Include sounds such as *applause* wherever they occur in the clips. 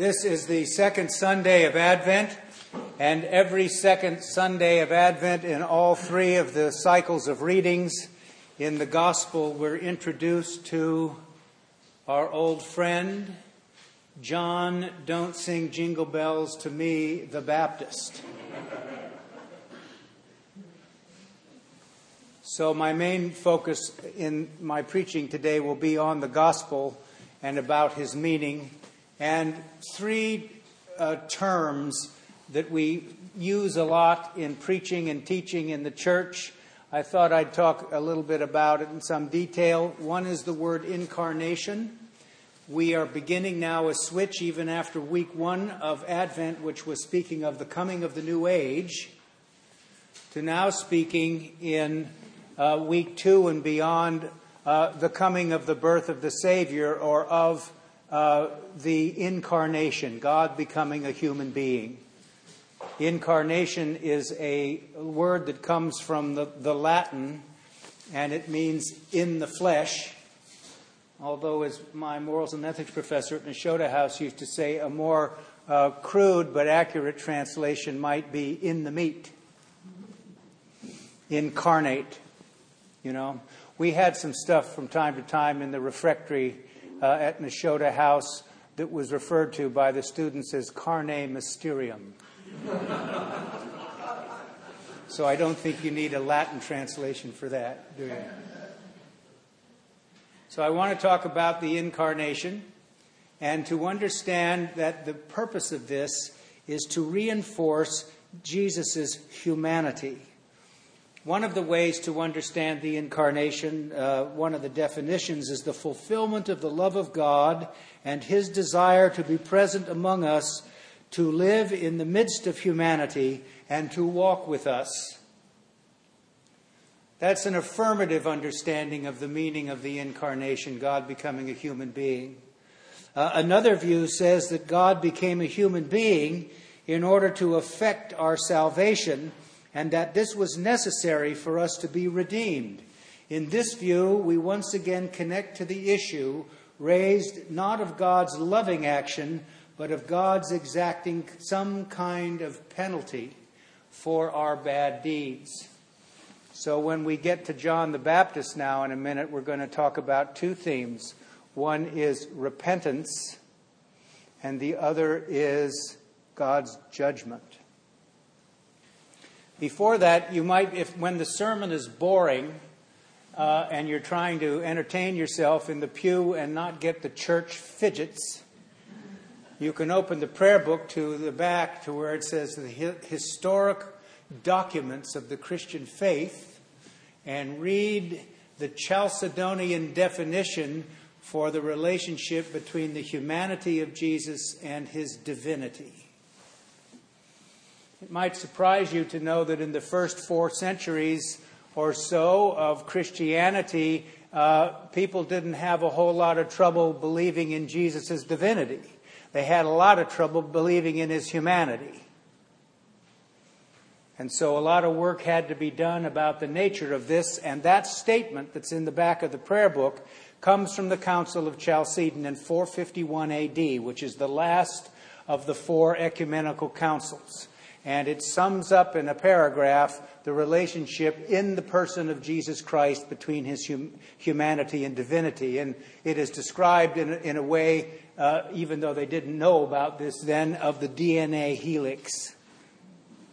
This is the second Sunday of Advent, and every second Sunday of Advent in all three of the cycles of readings in the Gospel, we're introduced to our old friend, John, don't sing jingle bells to me, the Baptist. So, my main focus in my preaching today will be on the Gospel and about his meaning and three uh, terms that we use a lot in preaching and teaching in the church. I thought I'd talk a little bit about it in some detail. One is the word incarnation. We are beginning now a switch, even after week one of Advent, which was speaking of the coming of the new age, to now speaking in uh, week two and beyond uh, the coming of the birth of the Savior or of uh, the incarnation, God becoming a human being. Incarnation is a word that comes from the, the Latin, and it means in the flesh. Although, as my morals and ethics professor at Nashotah House used to say, a more uh, crude but accurate translation might be in the meat. Incarnate, you know. We had some stuff from time to time in the refectory Uh, at Nashotah House that was referred to by the students as carne mysterium. *laughs* so I don't think you need a Latin translation for that, do you? So I want to talk about the incarnation and to understand that the purpose of this is to reinforce Jesus' humanity. One of the ways to understand the incarnation, uh, one of the definitions, is the fulfillment of the love of God and his desire to be present among us, to live in the midst of humanity, and to walk with us. That's an affirmative understanding of the meaning of the incarnation, God becoming a human being. Uh, another view says that God became a human being in order to effect our salvation and that this was necessary for us to be redeemed. In this view, we once again connect to the issue raised not of God's loving action, but of God's exacting some kind of penalty for our bad deeds. So, when we get to John the Baptist now in a minute, we're going to talk about two themes. One is repentance, and the other is God's judgment. Before that, you might, if when the sermon is boring uh, and you're trying to entertain yourself in the pew and not get the church fidgets, you can open the prayer book to the back to where it says the historic documents of the Christian faith and read the Chalcedonian definition for the relationship between the humanity of Jesus and his divinity. It might surprise you to know that in the first four centuries or so of Christianity, uh, people didn't have a whole lot of trouble believing in Jesus' divinity. They had a lot of trouble believing in his humanity. And so a lot of work had to be done about the nature of this, and that statement that's in the back of the prayer book comes from the Council of Chalcedon in 451 AD, which is the last of the four ecumenical councils and it sums up in a paragraph the relationship in the person of Jesus Christ between his hum- humanity and divinity. And it is described in a, in a way, uh, even though they didn't know about this then, of the DNA helix.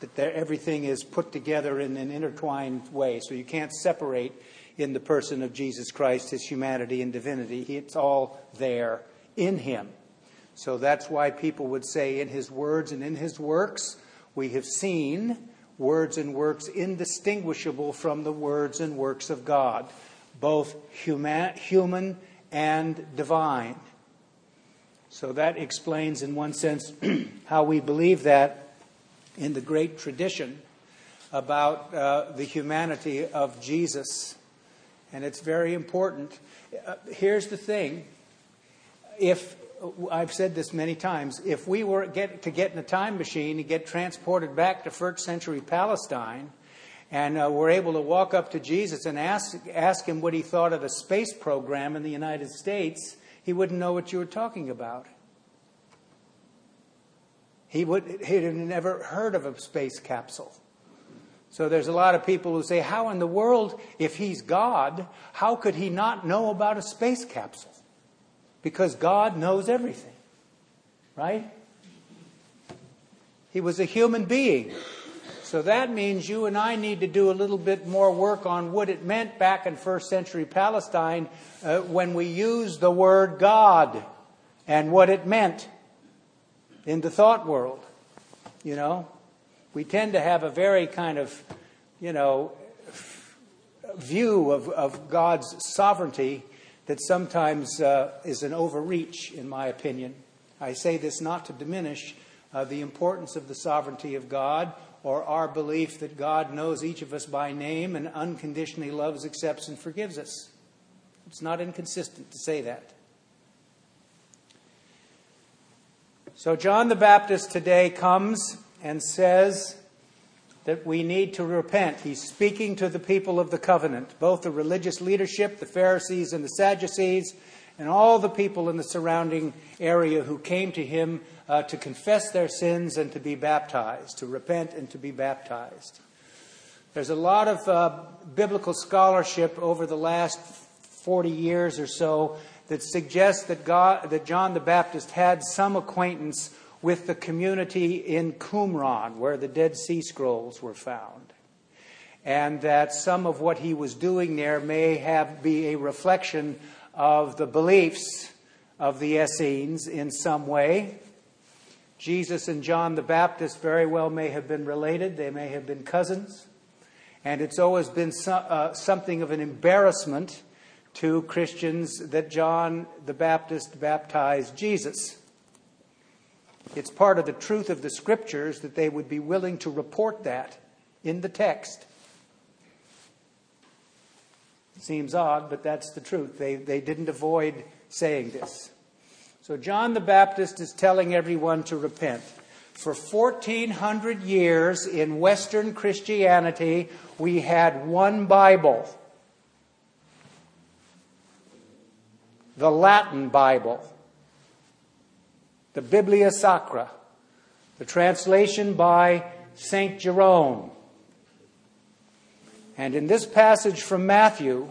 That everything is put together in an intertwined way. So you can't separate in the person of Jesus Christ his humanity and divinity. It's all there in him. So that's why people would say in his words and in his works, we have seen words and works indistinguishable from the words and works of God, both human, human and divine. So that explains, in one sense, *clears throat* how we believe that in the great tradition about uh, the humanity of Jesus. And it's very important. Uh, here's the thing if I've said this many times. If we were get, to get in a time machine and get transported back to first century Palestine, and uh, were able to walk up to Jesus and ask, ask him what he thought of the space program in the United States, he wouldn't know what you were talking about. He would he'd have never heard of a space capsule. So there's a lot of people who say, How in the world, if he's God, how could he not know about a space capsule? Because God knows everything. Right? He was a human being. So that means you and I need to do a little bit more work on what it meant back in first century Palestine uh, when we use the word God and what it meant in the thought world. You know, we tend to have a very kind of, you know, view of, of God's sovereignty that sometimes uh, is an overreach, in my opinion. I say this not to diminish uh, the importance of the sovereignty of God or our belief that God knows each of us by name and unconditionally loves, accepts, and forgives us. It's not inconsistent to say that. So, John the Baptist today comes and says that we need to repent. He's speaking to the people of the covenant, both the religious leadership, the Pharisees and the Sadducees, and all the people in the surrounding area who came to him uh, to confess their sins and to be baptized, to repent and to be baptized. There's a lot of uh, biblical scholarship over the last 40 years or so that suggests that, God, that John the Baptist had some acquaintance with the community in Qumran, where the Dead Sea Scrolls were found. And that some of what he was doing there may have be a reflection of the beliefs of the Essenes in some way. Jesus and John the Baptist very well may have been related, they may have been cousins. And it's always been so, uh, something of an embarrassment to Christians that John the Baptist baptized Jesus. It's part of the truth of the scriptures that they would be willing to report that in the text. Seems odd, but that's the truth. They, they didn't avoid saying this. So John the Baptist is telling everyone to repent. For 1400 years in Western Christianity, we had one Bible the Latin Bible, the Biblia Sacra, the translation by St. Jerome. And in this passage from Matthew,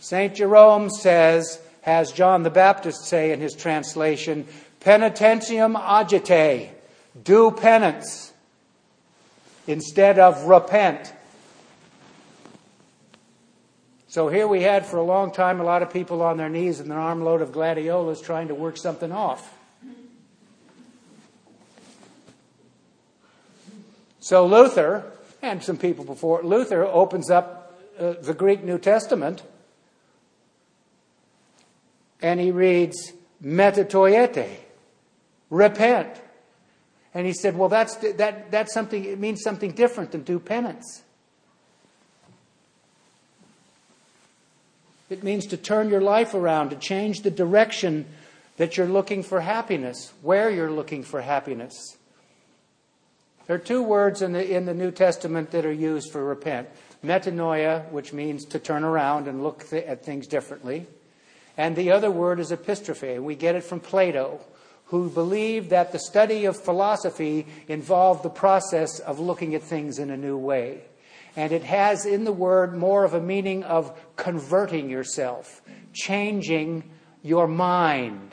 St. Jerome says, has John the Baptist say in his translation, paenitentiam agite, do penance, instead of repent. So here we had for a long time a lot of people on their knees and an armload of gladiolas trying to work something off. So Luther, and some people before, Luther opens up uh, the Greek New Testament and he reads metanoeite, repent. And he said, well, that's, that, that's something, it means something different than do penance. It means to turn your life around, to change the direction that you're looking for happiness, where you're looking for happiness. There are two words in the, in the New Testament that are used for repent metanoia, which means to turn around and look th- at things differently, and the other word is epistrophe. We get it from Plato, who believed that the study of philosophy involved the process of looking at things in a new way. And it has in the word more of a meaning of converting yourself, changing your mind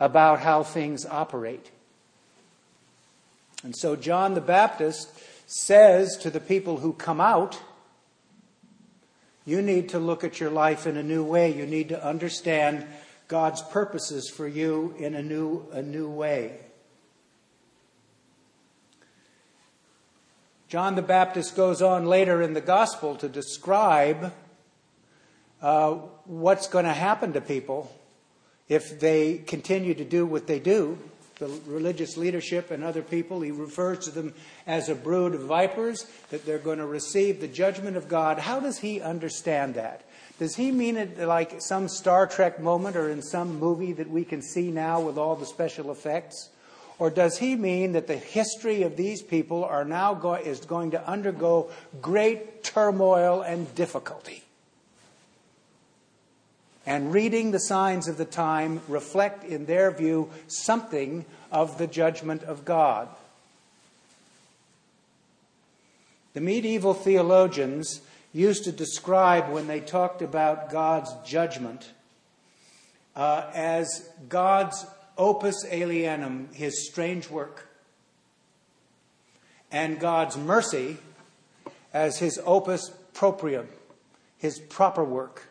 about how things operate. And so John the Baptist says to the people who come out, you need to look at your life in a new way. You need to understand God's purposes for you in a new, a new way. John the Baptist goes on later in the gospel to describe uh, what's going to happen to people if they continue to do what they do the religious leadership and other people. He refers to them as a brood of vipers, that they're going to receive the judgment of God. How does he understand that? Does he mean it like some Star Trek moment or in some movie that we can see now with all the special effects? Or does he mean that the history of these people are now go- is going to undergo great turmoil and difficulty? And reading the signs of the time reflect, in their view, something of the judgment of God. The medieval theologians used to describe when they talked about God's judgment uh, as God's opus alienum, his strange work, and God's mercy as his opus proprium, his proper work.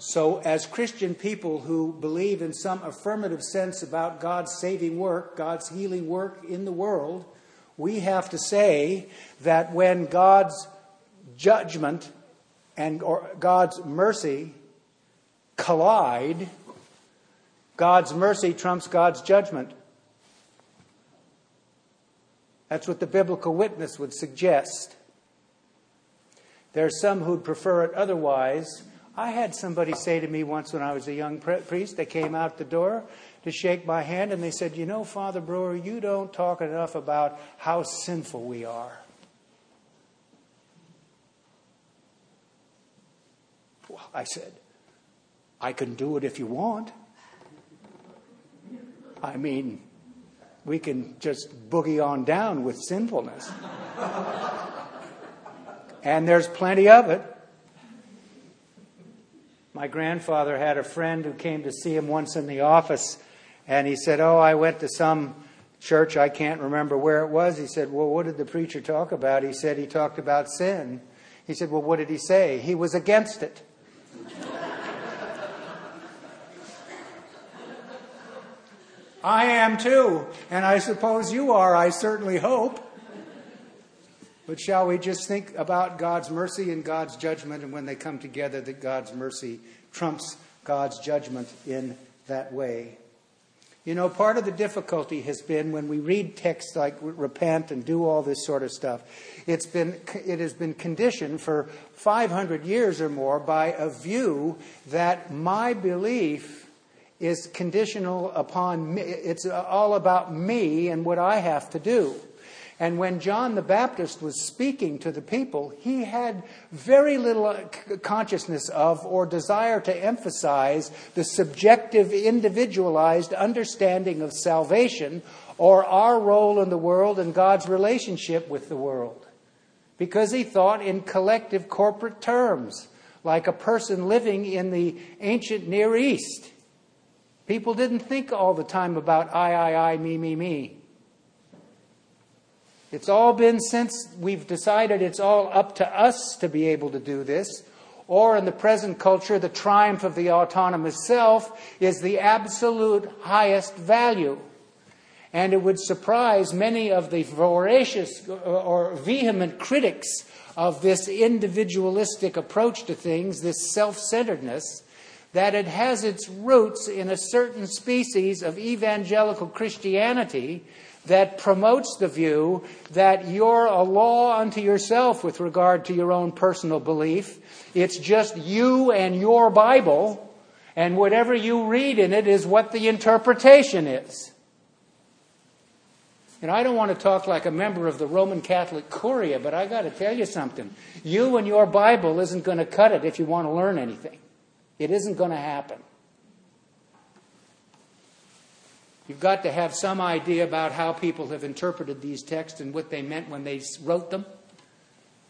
So, as Christian people who believe in some affirmative sense about God's saving work, God's healing work in the world, we have to say that when God's judgment and God's mercy collide, God's mercy trumps God's judgment. That's what the biblical witness would suggest. There are some who'd prefer it otherwise. I had somebody say to me once when I was a young priest, they came out the door to shake my hand and they said, You know, Father Breuer, you don't talk enough about how sinful we are. Well, I said, I can do it if you want. I mean, we can just boogie on down with sinfulness. and there's plenty of it. My grandfather had a friend who came to see him once in the office, and he said, Oh, I went to some church, I can't remember where it was. He said, Well, what did the preacher talk about? He said he talked about sin. He said, Well, what did he say? He was against it. *laughs* I am too, and I suppose you are, I certainly hope. But shall we just think about God's mercy and God's judgment, and when they come together, that God's mercy trumps God's judgment in that way? You know, part of the difficulty has been when we read texts like repent and do all this sort of stuff, it's been, it has been conditioned for 500 years or more by a view that my belief is conditional upon me. It's all about me and what I have to do. And when John the Baptist was speaking to the people, he had very little uh, consciousness of or desire to emphasize the subjective, individualized understanding of salvation or our role in the world and God's relationship with the world. Because he thought in collective corporate terms, like a person living in the ancient Near East. People didn't think all the time about I, I, I, me, me, me. It's all been since we've decided it's all up to us to be able to do this. Or in the present culture, the triumph of the autonomous self is the absolute highest value. And it would surprise many of the voracious uh, or vehement critics of this individualistic approach to things, this self centeredness, that it has its roots in a certain species of evangelical Christianity that promotes the view that you're a law unto yourself with regard to your own personal belief. It's just you and your Bible, and whatever you read in it is what the interpretation is. And I don't want to talk like a member of the Roman Catholic Curia, but I got to tell you something. You and your Bible isn't going to cut it if you want to learn anything. It isn't going to happen. You've got to have some idea about how people have interpreted these texts and what they meant when they wrote them,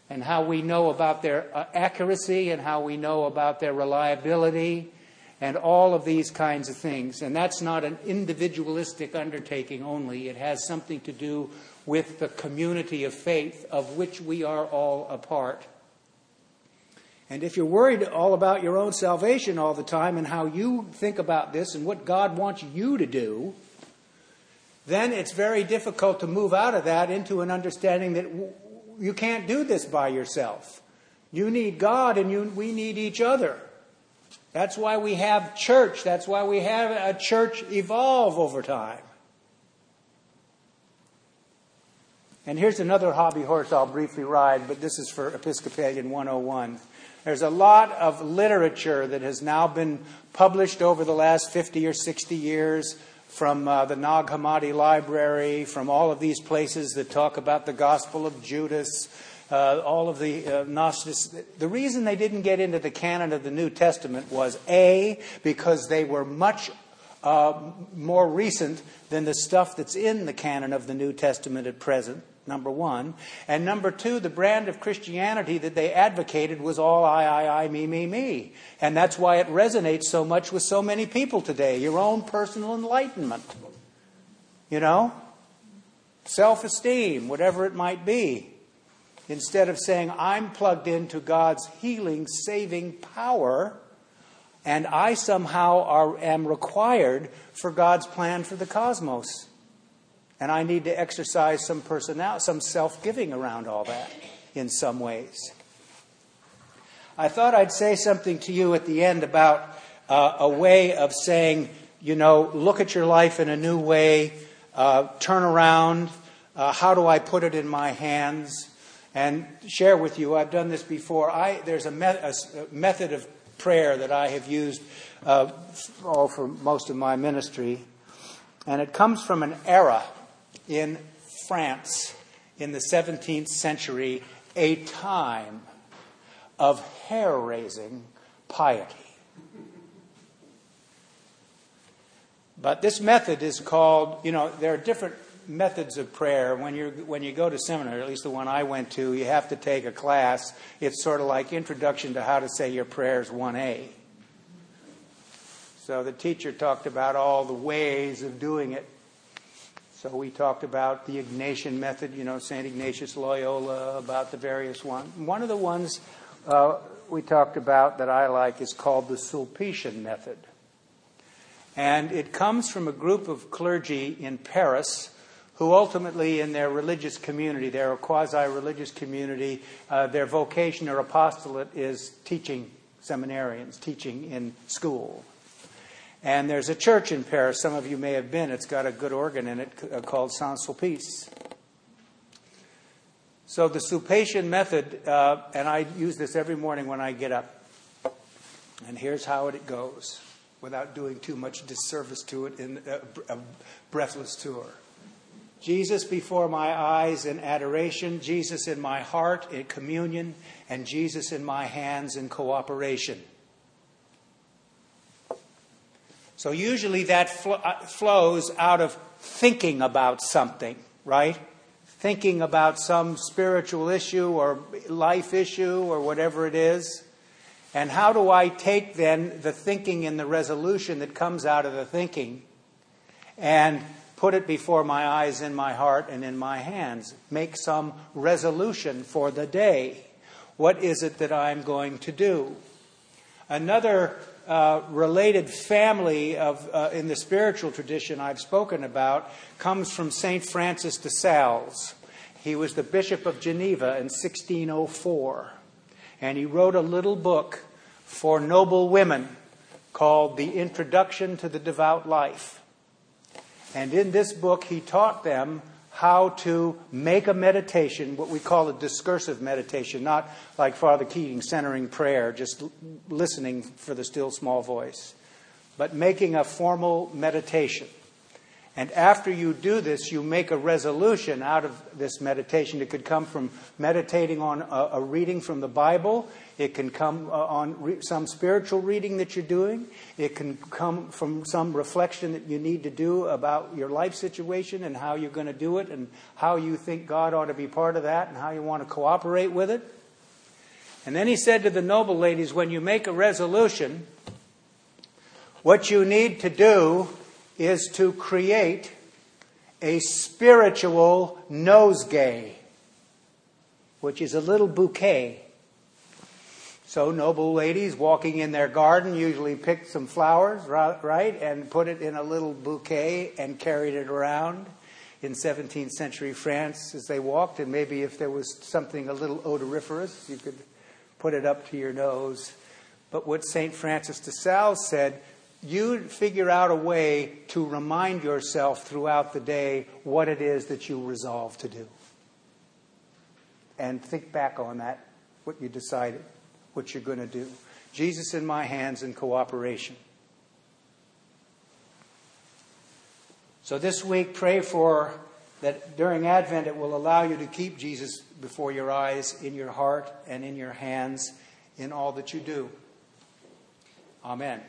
and how we know about their uh, accuracy and how we know about their reliability, and all of these kinds of things. And that's not an individualistic undertaking only, it has something to do with the community of faith of which we are all a part. And if you're worried all about your own salvation all the time and how you think about this and what God wants you to do, then it's very difficult to move out of that into an understanding that you can't do this by yourself. You need God and you, we need each other. That's why we have church. That's why we have a church evolve over time. And here's another hobby horse I'll briefly ride, but this is for Episcopalian 101. There's a lot of literature that has now been published over the last 50 or 60 years from uh, the Nag Hammadi Library, from all of these places that talk about the Gospel of Judas, uh, all of the uh, Gnostics. The reason they didn't get into the canon of the New Testament was A, because they were much uh, more recent than the stuff that's in the canon of the New Testament at present, number one. And number two, the brand of Christianity that they advocated was all I, I, I, me, me, me. And that's why it resonates so much with so many people today. Your own personal enlightenment. You know? Self esteem, whatever it might be. Instead of saying, I'm plugged into God's healing, saving power and I somehow are, am required for God's plan for the cosmos. And I need to exercise some personality, some self giving around all that in some ways. I thought I'd say something to you at the end about uh, a way of saying, you know, look at your life in a new way, uh, turn around, uh, how do I put it in my hands, and share with you. I've done this before. I, there's a, a method of prayer that I have used uh, all for most of my ministry. And it comes from an era in France in the 17th century, a time of hair raising piety. But this method is called, you know, there are different methods of prayer. When you when you go to seminary, at least the one I went to, you have to take a class. It's sort of like Introduction to How to Say Your Prayers 1A. So the teacher talked about all the ways of doing it. So we talked about the Ignatian method, you know, St. Ignatius Loyola, about the various ones. One of the ones uh, we talked about that I like is called the Sulpician method. And it comes from a group of clergy in Paris who ultimately, in their religious community, their quasi religious community, uh, their vocation or apostolate is teaching seminarians, teaching in school. And there's a church in Paris, some of you may have been, it's got a good organ in it uh, called Saint Sulpice. So the Sulpician method, uh, and I use this every morning when I get up. And here's how it goes, without doing too much disservice to it in a, a breathless tour. Jesus before my eyes in adoration, Jesus in my heart in communion, and Jesus in my hands in cooperation. So usually that fl- uh, flows out of thinking about something, right? Thinking about some spiritual issue or life issue or whatever it is. And how do I take then the thinking and the resolution that comes out of the thinking and put it before my eyes, in my heart, and in my hands. Make some resolution for the day. What is it that I'm going to do? Another uh, related family of, uh, in the spiritual tradition I've spoken about comes from St. Francis de Sales. He was the Bishop of Geneva in 1604, and he wrote a little book for noble women called The Introduction to the Devout Life. And in this book, he taught them how to make a meditation, what we call a discursive meditation, not like Father Keating centering prayer, just listening for the still small voice, but making a formal meditation. And after you do this, you make a resolution out of this meditation. It could come from meditating on a, a reading from the Bible. It can come uh, on re- some spiritual reading that you're doing. It can come from some reflection that you need to do about your life situation and how you're going to do it and how you think God ought to be part of that and how you want to cooperate with it. And then he said to the noble ladies, when you make a resolution, what you need to do is to create a spiritual nosegay, which is a little bouquet. So, noble ladies walking in their garden usually picked some flowers, right, and put it in a little bouquet and carried it around in 17th century France as they walked. And maybe if there was something a little odoriferous, you could put it up to your nose. But what St. Francis de Sales said you figure out a way to remind yourself throughout the day what it is that you resolve to do. And think back on that, what you decided, what you're going to do. Jesus in my hands in cooperation. So this week, pray for that during Advent it will allow you to keep Jesus before your eyes, in your heart, and in your hands in all that you do. Amen.